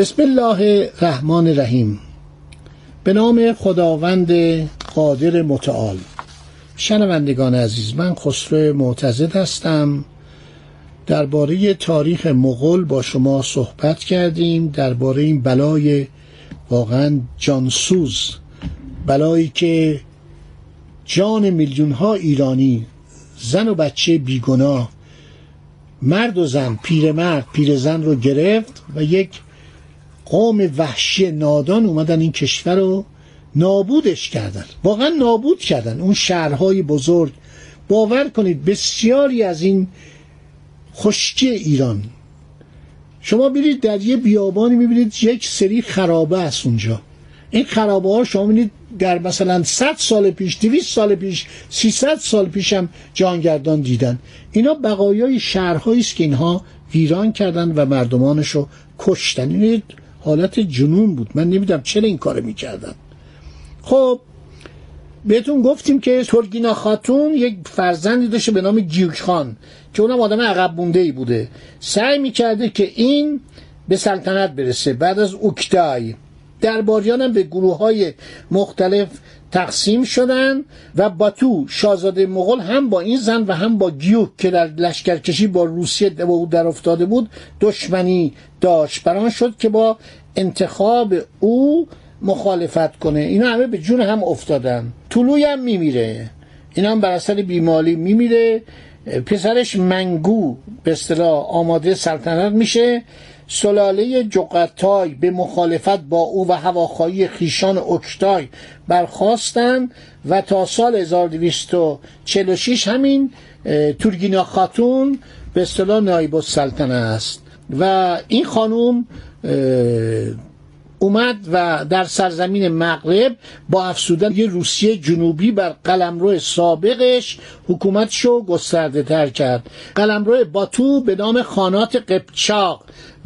بسم الله الرحمن الرحیم به نام خداوند قادر متعال شنوندگان عزیز من خسرو معتزد هستم درباره تاریخ مغول با شما صحبت کردیم درباره این بلای واقعا جانسوز بلایی که جان میلیون ها ایرانی زن و بچه بیگناه مرد و زن پیرمرد پیرزن رو گرفت و یک قوم وحشی نادان اومدن این کشور رو نابودش کردن. واقعا نابود کردن. اون شهرهای بزرگ باور کنید بسیاری از این خشکی ایران. شما برید در یه بیابانی می‌بینید یک سری خرابه است اونجا. این خرابه ها شما می‌بینید در مثلا 100 سال پیش 200 سال پیش 300 سال پیش هم جانگردان دیدن. اینا بقایای شهرهایی است که اینها ویران کردن و مردمانش رو کشتن. این حالت جنون بود. من نمی‌دونم چرا این کار می‌کردن. خب بهتون گفتیم که ترگینا خاتون یک فرزندی داشته به نام گیوک خان که اونم آدم عقب مونده ای بوده. سعی می‌کرده که این به سلطنت برسه. بعد از اوکتای درباریان هم به گروه های مختلف تقسیم شدن و باتو شاهزاده مغول هم با این زن و هم با گیوک که در لشکرکشی با روسیه با او در افتاده بود دشمنی داشت. بران شد که با انتخاب او مخالفت کنه. اینا همه به جون هم افتادن. طلوی هم میمیره. اینا هم بر اثر بیمالی میمیره. پسرش منگو به اصطلاح آماده سلطنت میشه. سلاله جقتای به مخالفت با او و هواخواهی خیشان اکتای برخواستند و تا سال 1246 همین تورگینا خاتون به اصطلاح نایب السلطنه است. و این خانوم اومد و در سرزمین مغرب با افسودن یه روسیه جنوبی بر قلمرو سابقش حکومتشو گسترده تر کرد. قلمرو باتو به نام خانات قبچاق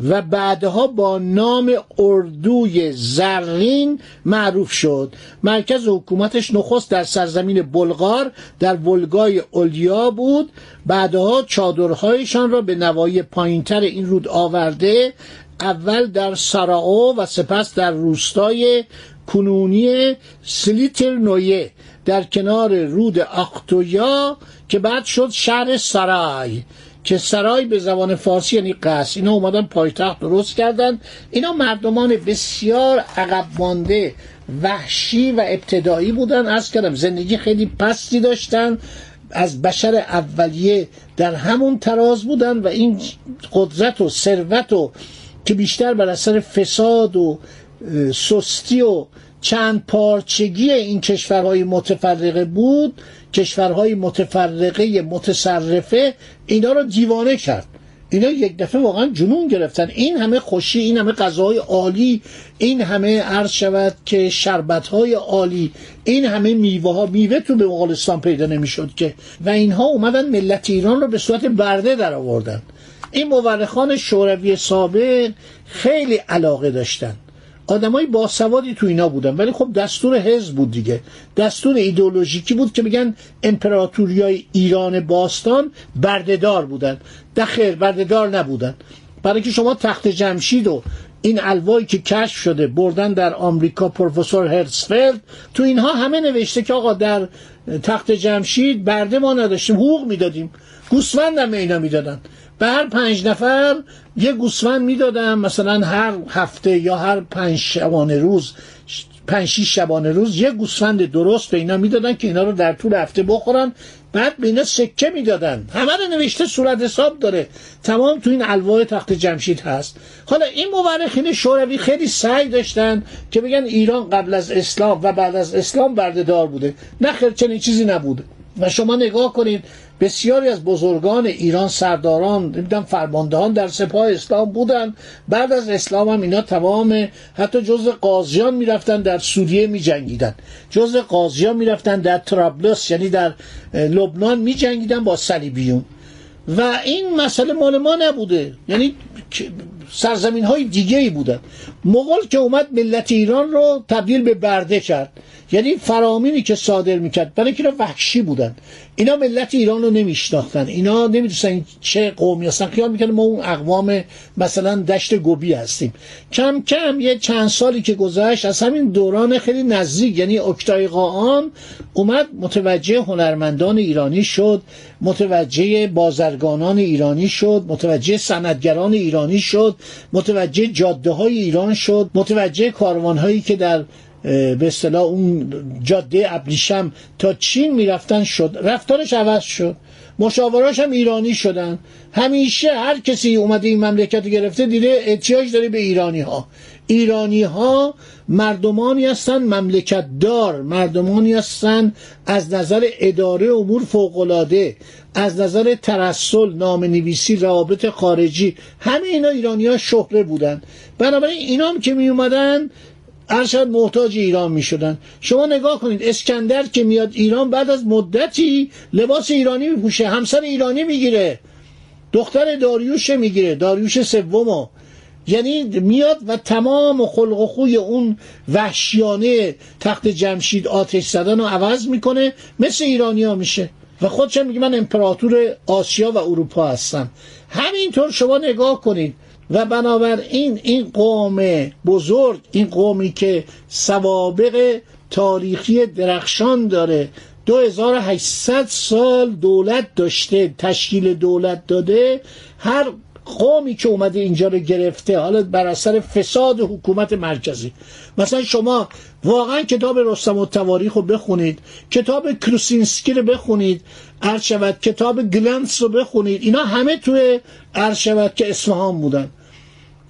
و بعدها با نام اردوی زرین معروف شد. مرکز حکومتش نخست در سرزمین بلغار در ولگای اولیا بود. بعدها چادرهایشان را به نوایی پایینتر این رود آورده اول در سراو و سپس در روستای کنونی سلیتر نویه در کنار رود اختویا که بعد شد شهر سرای که سرای به زبان فارسی یعنی قصر. اینا اومدن پایتخت درست کردن. اینا مردمان بسیار عقب مانده وحشی و ابتدایی بودن. از کردم زندگی خیلی پستی داشتن. از بشر اولیه در همون تراز بودن و این قدرت و ثروت و که بیشتر بر اثر فساد و سستی و چند پارچگی این کشورهای متفرقه بود کشورهای متفرقه متصرفه اینا رو دیوانه کرد. اینا یک دفعه واقعا جنون گرفتن. این همه خوشی این همه غذاهای عالی این همه عرض شود که شربت های عالی این همه میوه ها میوه تو به مغولستان پیدا نمی‌شد که. و اینها اومدن ملت ایران رو به صورت برده در آوردن. این مورخان شوروی سابق خیلی علاقه داشتن. آدمای باسوادی تو اینا بودن. ولی خب دستور حزب بود دیگه. دستور ایدئولوژیکی بود که میگن امپراتوریای ایران باستان بردهدار بودن. دخیر بردهدار نبودن. برای که شما تخت جمشید و این الوایی که کشف شده بردن در آمریکا پروفسور هرسفلد تو اینها همه نوشته که آقا در تخت جمشید برده ما نداشتیم حقوق می‌دادیم. گوسفند هم اینا می‌دادن. به هر پنج نفر یه گوسفند می‌دادم مثلا هر هفته یا هر پنج شبانه روز پنج شیش شبانه روز یه گوسفند درست به اینا می‌دادن که اینا رو در طول هفته بخورن. بعد به اینا سکه می‌دادن. همه رو نوشته صورت حساب داره. تمام تو این الواح تخت جمشید هست. حالا این مورخین شوروی خیلی سعی داشتن که بگن ایران قبل از اسلام و بعد از اسلام بردهدار بوده. نه خیر چنین چیزی نبوده و شما نگاه کنید بسیاری از بزرگان ایران سرداران نمی‌دونم فرماندهان در سپاه اسلام بودن بعد از اسلام هم اینا تمام حتی جز قاضیان می‌رفتن در سوریه میجنگیدن. جز قاضیان می‌رفتن در ترابلس یعنی در لبنان میجنگیدن با صلیبیون و این مسئله مال ما نبوده. یعنی سرزمین های دیگه ای بودن. مغول که اومد ملت ایران رو تبدیل به برده کرد. یعنی فرامینی که صادر می‌کرد. برای که وحشی بودن. اینا ملت ایران رو نمیشناختن. اینا نمی‌دونستن چه قومی هستن. خیال می‌کنن ما اون اقوام مثلا دشت گوبی هستیم. کم کم یه چند سالی که گذشت از همین دوران خیلی نزدیک یعنی اکتای قاان اومد متوجه هنرمندان ایرانی شد متوجه بازرگانان ایرانی شد متوجه صنعتگران ایرانی شد متوجه جاده های ایران شد متوجه کاروان هایی که در به اصطلاح اون جاده ابریشم تا چین می‌رفتن شد. رفتارش عوض شد. مشاوراش هم ایرانی شدن. همیشه هر کسی اومده این مملکت گرفته دیده احتیاج داره به ایرانی ها ایرانی ها مردمانی هستن مملکت دار مردمانی هستن از نظر اداره امور فوقلاده از نظر ترسل نام نویسی روابط خارجی همه اینا ایرانی ها شهره بودن. بنابراین اینا هم که می اومدن ارشد محتاج ایران می شدن شما نگاه کنید اسکندر که میاد ایران بعد از مدتی لباس ایرانی میپوشه همسر ایرانی می‌گیره. دختر داریوش می‌گیره داریوش سومو. یعنی میاد و تمام خلق و خوی اون وحشیانه تخت جمشید آتش زدن رو عوض می‌کنه مثل ایرانیا میشه. و خودش میگه من امپراتور آسیا و اروپا هستم. همینطور شما نگاه کنید. و بنابراین این قوم بزرگ این قومی که سوابق تاریخی درخشان داره 2800 سال دولت داشته تشکیل دولت داده هر قومی که اومده اینجا رو گرفته حالا بر اثر فساد حکومت مرکزی. مثلا شما واقعا کتاب رستم و تواریخ رو بخونید. کتاب کروسینسکی رو بخونید. شود کتاب گلنس رو بخونید. اینا همه توی شود که اصفهان بودن.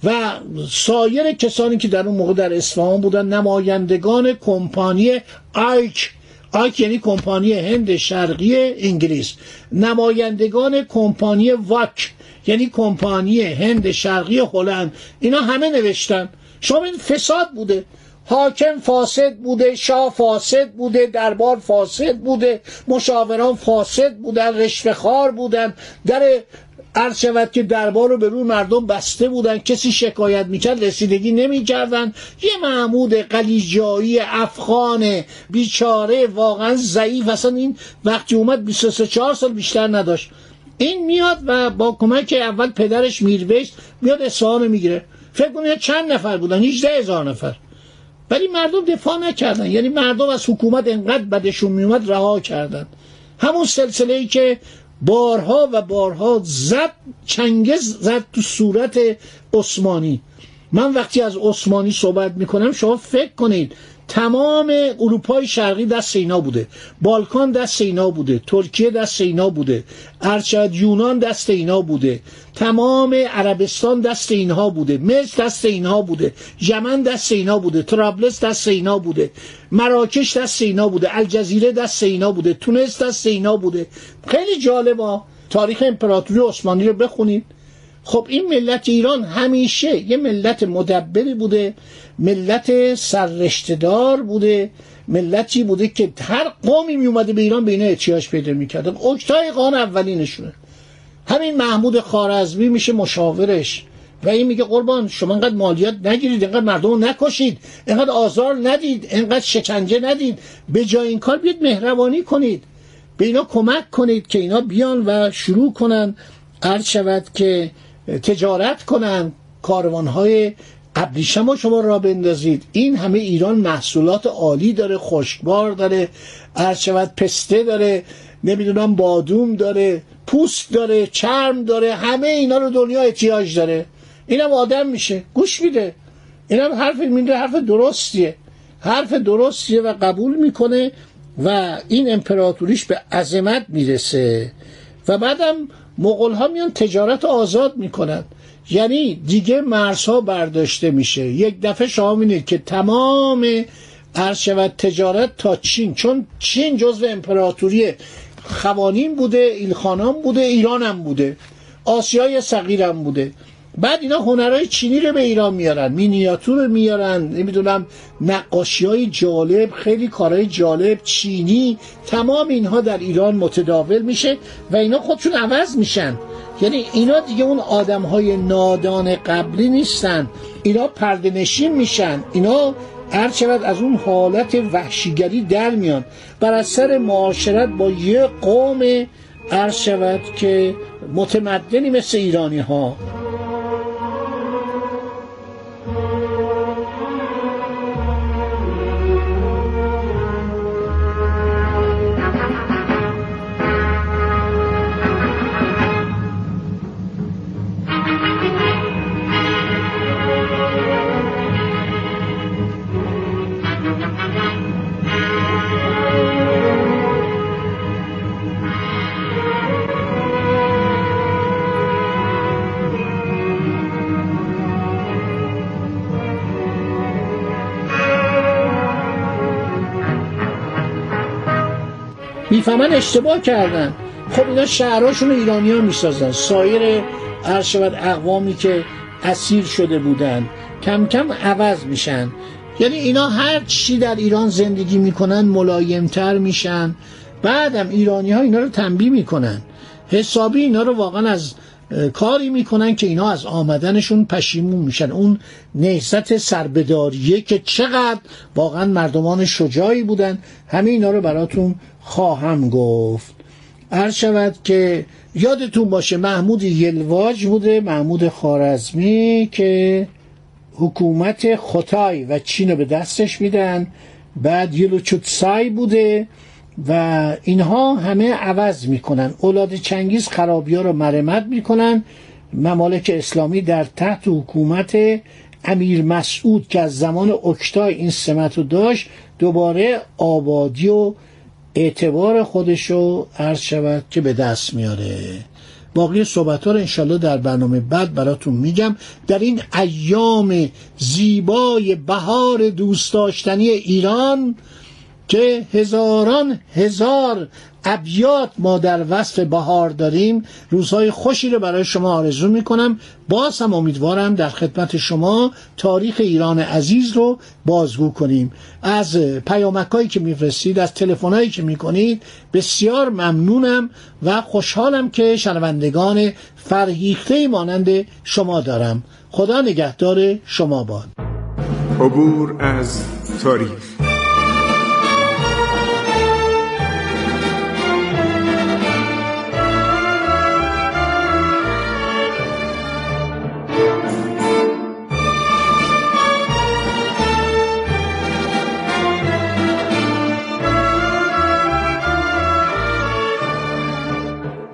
و سایر کسانی که در اون موقع در اصفهان بودن نمایندگان کمپانی آیک. آیک یعنی کمپانی هند شرقی انگلیس. نمایندگان کمپانی واک یعنی کمپانی هند شرقی هلند. اینا همه نوشتن. شما این فساد بوده. حاکم فاسد بوده شاه فاسد بوده دربار فاسد بوده مشاوران فاسد بودن رشوه بودن. در عرض شود که دربار رو به روی مردم بسته بودن کسی شکایت می‌کرد رسیدگی نمی‌کردن. یه محمود قلیجایی افغان بیچاره واقعا ضعیف. اصلا این وقتی اومد 23 4 سال بیشتر نداشت. این میاد و با کمک اول پدرش میروشت میاد اصفهان می‌گیره. فکر کنید چند نفر بودن؟ 18 هزار نفر. ولی مردم دفاع نکردن. یعنی مردم از حکومت انقدر بدشون میومد رها کردن. همون سلسله ای که بارها و بارها زد چنگز زد تو صورت عثمانی. من وقتی از عثمانی صحبت می‌کنم شما فکر کنید تمام اروپای شرقی دست اینا بوده. بالکان دست اینا بوده. ترکیه دست اینا بوده. ارشد یونان دست اینا بوده. تمام عربستان دست اینها بوده. مصر دست اینها بوده. یمن دست اینا بوده. ترابلس دست اینا بوده. مراکش دست اینا بوده. الجزیره دست اینا بوده. تونس دست اینا بوده. خیلی جالبا تاریخ امپراتوری عثمانی رو بخونید. خب این ملت ایران همیشه یه ملت مدبری بوده ملت سررشتدار بوده ملتی بوده که هر قومی می اومده به ایران به اینا احتیاج پیدا می‌کرده اکتای قان اولینشونه. همین محمود خارزمی میشه مشاورش و این میگه قربان شما انقدر مالیات نگیرید انقدر مردم رو نکشید انقدر آزار ندید انقدر شکنجه ندید. به جای این کار بیاد مهربانی کنید. به اینا کمک کنید که اینا بیان و شروع کنن. عرض شود که تجارت کنن کاروانهای ابریشم شما را بندازید. این همه ایران محصولات عالی داره خشکبار داره عرض شود پسته داره نمی‌دونم بادوم داره پوست داره چرم داره همه اینا رو دنیا احتیاج داره. اینم آدم میشه گوش میده. اینم حرف میده حرف درستیه. حرف درستیه و قبول می‌کنه و این امپراتوریش به عظمت می‌رسه. و بعدم مغول ها میان تجارت آزاد می‌کنن. یعنی دیگه مرزها برداشته میشه. یک دفعه شما می‌دید که تمام عرض شود تجارت تا چین. چون چین جزو امپراتوری خوانین بوده ایلخانان بوده ایرانم بوده. آسیای صغیرم بوده. بعد اینا هنرهای چینی رو به ایران میارن مینیاتور رو میارن نمی‌دونم نقاشی های جالب خیلی کارهای جالب چینی تمام اینها در ایران متداول میشه و اینا خودشون عوض میشن. یعنی اینا دیگه اون آدم های نادان قبلی نیستن. اینا پردنشین میشن. اینا هر از اون حالت وحشیگری در میان. بر اثر معاشرت با یه قوم عرض که متمدنی مثل ایرانی ها می‌فهمن اشتباه کردن. خب اینا شهرهاشون ایرانی ها می‌سازن. سایر هر شود اقوامی که اسیر شده بودن کم کم عوض میشن. یعنی اینا هر چی در ایران زندگی می‌کنن ملایمتر میشن. بعدم ایرانی ها اینا رو تنبیه می‌کنن. حسابی اینا رو واقعا از کاری می‌کنن که اینا از آمدنشون پشیمون میشن. اون نهزت سربداریه که چقدر واقعا مردمان شجاعی بودن. همه اینا رو براتون خواهم گفت. هر شود که یادتون باشه محمود یلواج بوده محمود خارزمی که حکومت خوتای و چین رو به دستش میدن. بعد یلوچوتسای بوده و اینها همه عوض می‌کنن. اولاد چنگیز خرابی ها رو مرمت می‌کنن. ممالک اسلامی در تحت حکومت امیر مسعود که از زمان اکتای این سمت رو داشت دوباره آبادی و اعتبار خودش رو عرض شود که به دست میاره. باقی صحبت ها رو انشالله در برنامه بعد براتون میگم. در این ایام زیبای بهار دوست داشتنی ایران که هزاران هزار ابیات ما در وصف بهار داریم. روزهای خوشی رو برای شما آرزو می‌کنم. باز هم امیدوارم در خدمت شما تاریخ ایران عزیز رو بازگو کنیم. از پیامکایی که میفرستید از تلفنایی که می‌کنید بسیار ممنونم و خوشحالم که شنوندگان فرهیخته مانند شما دارم. خدا نگهدار شما باد. عبور از تاریخ.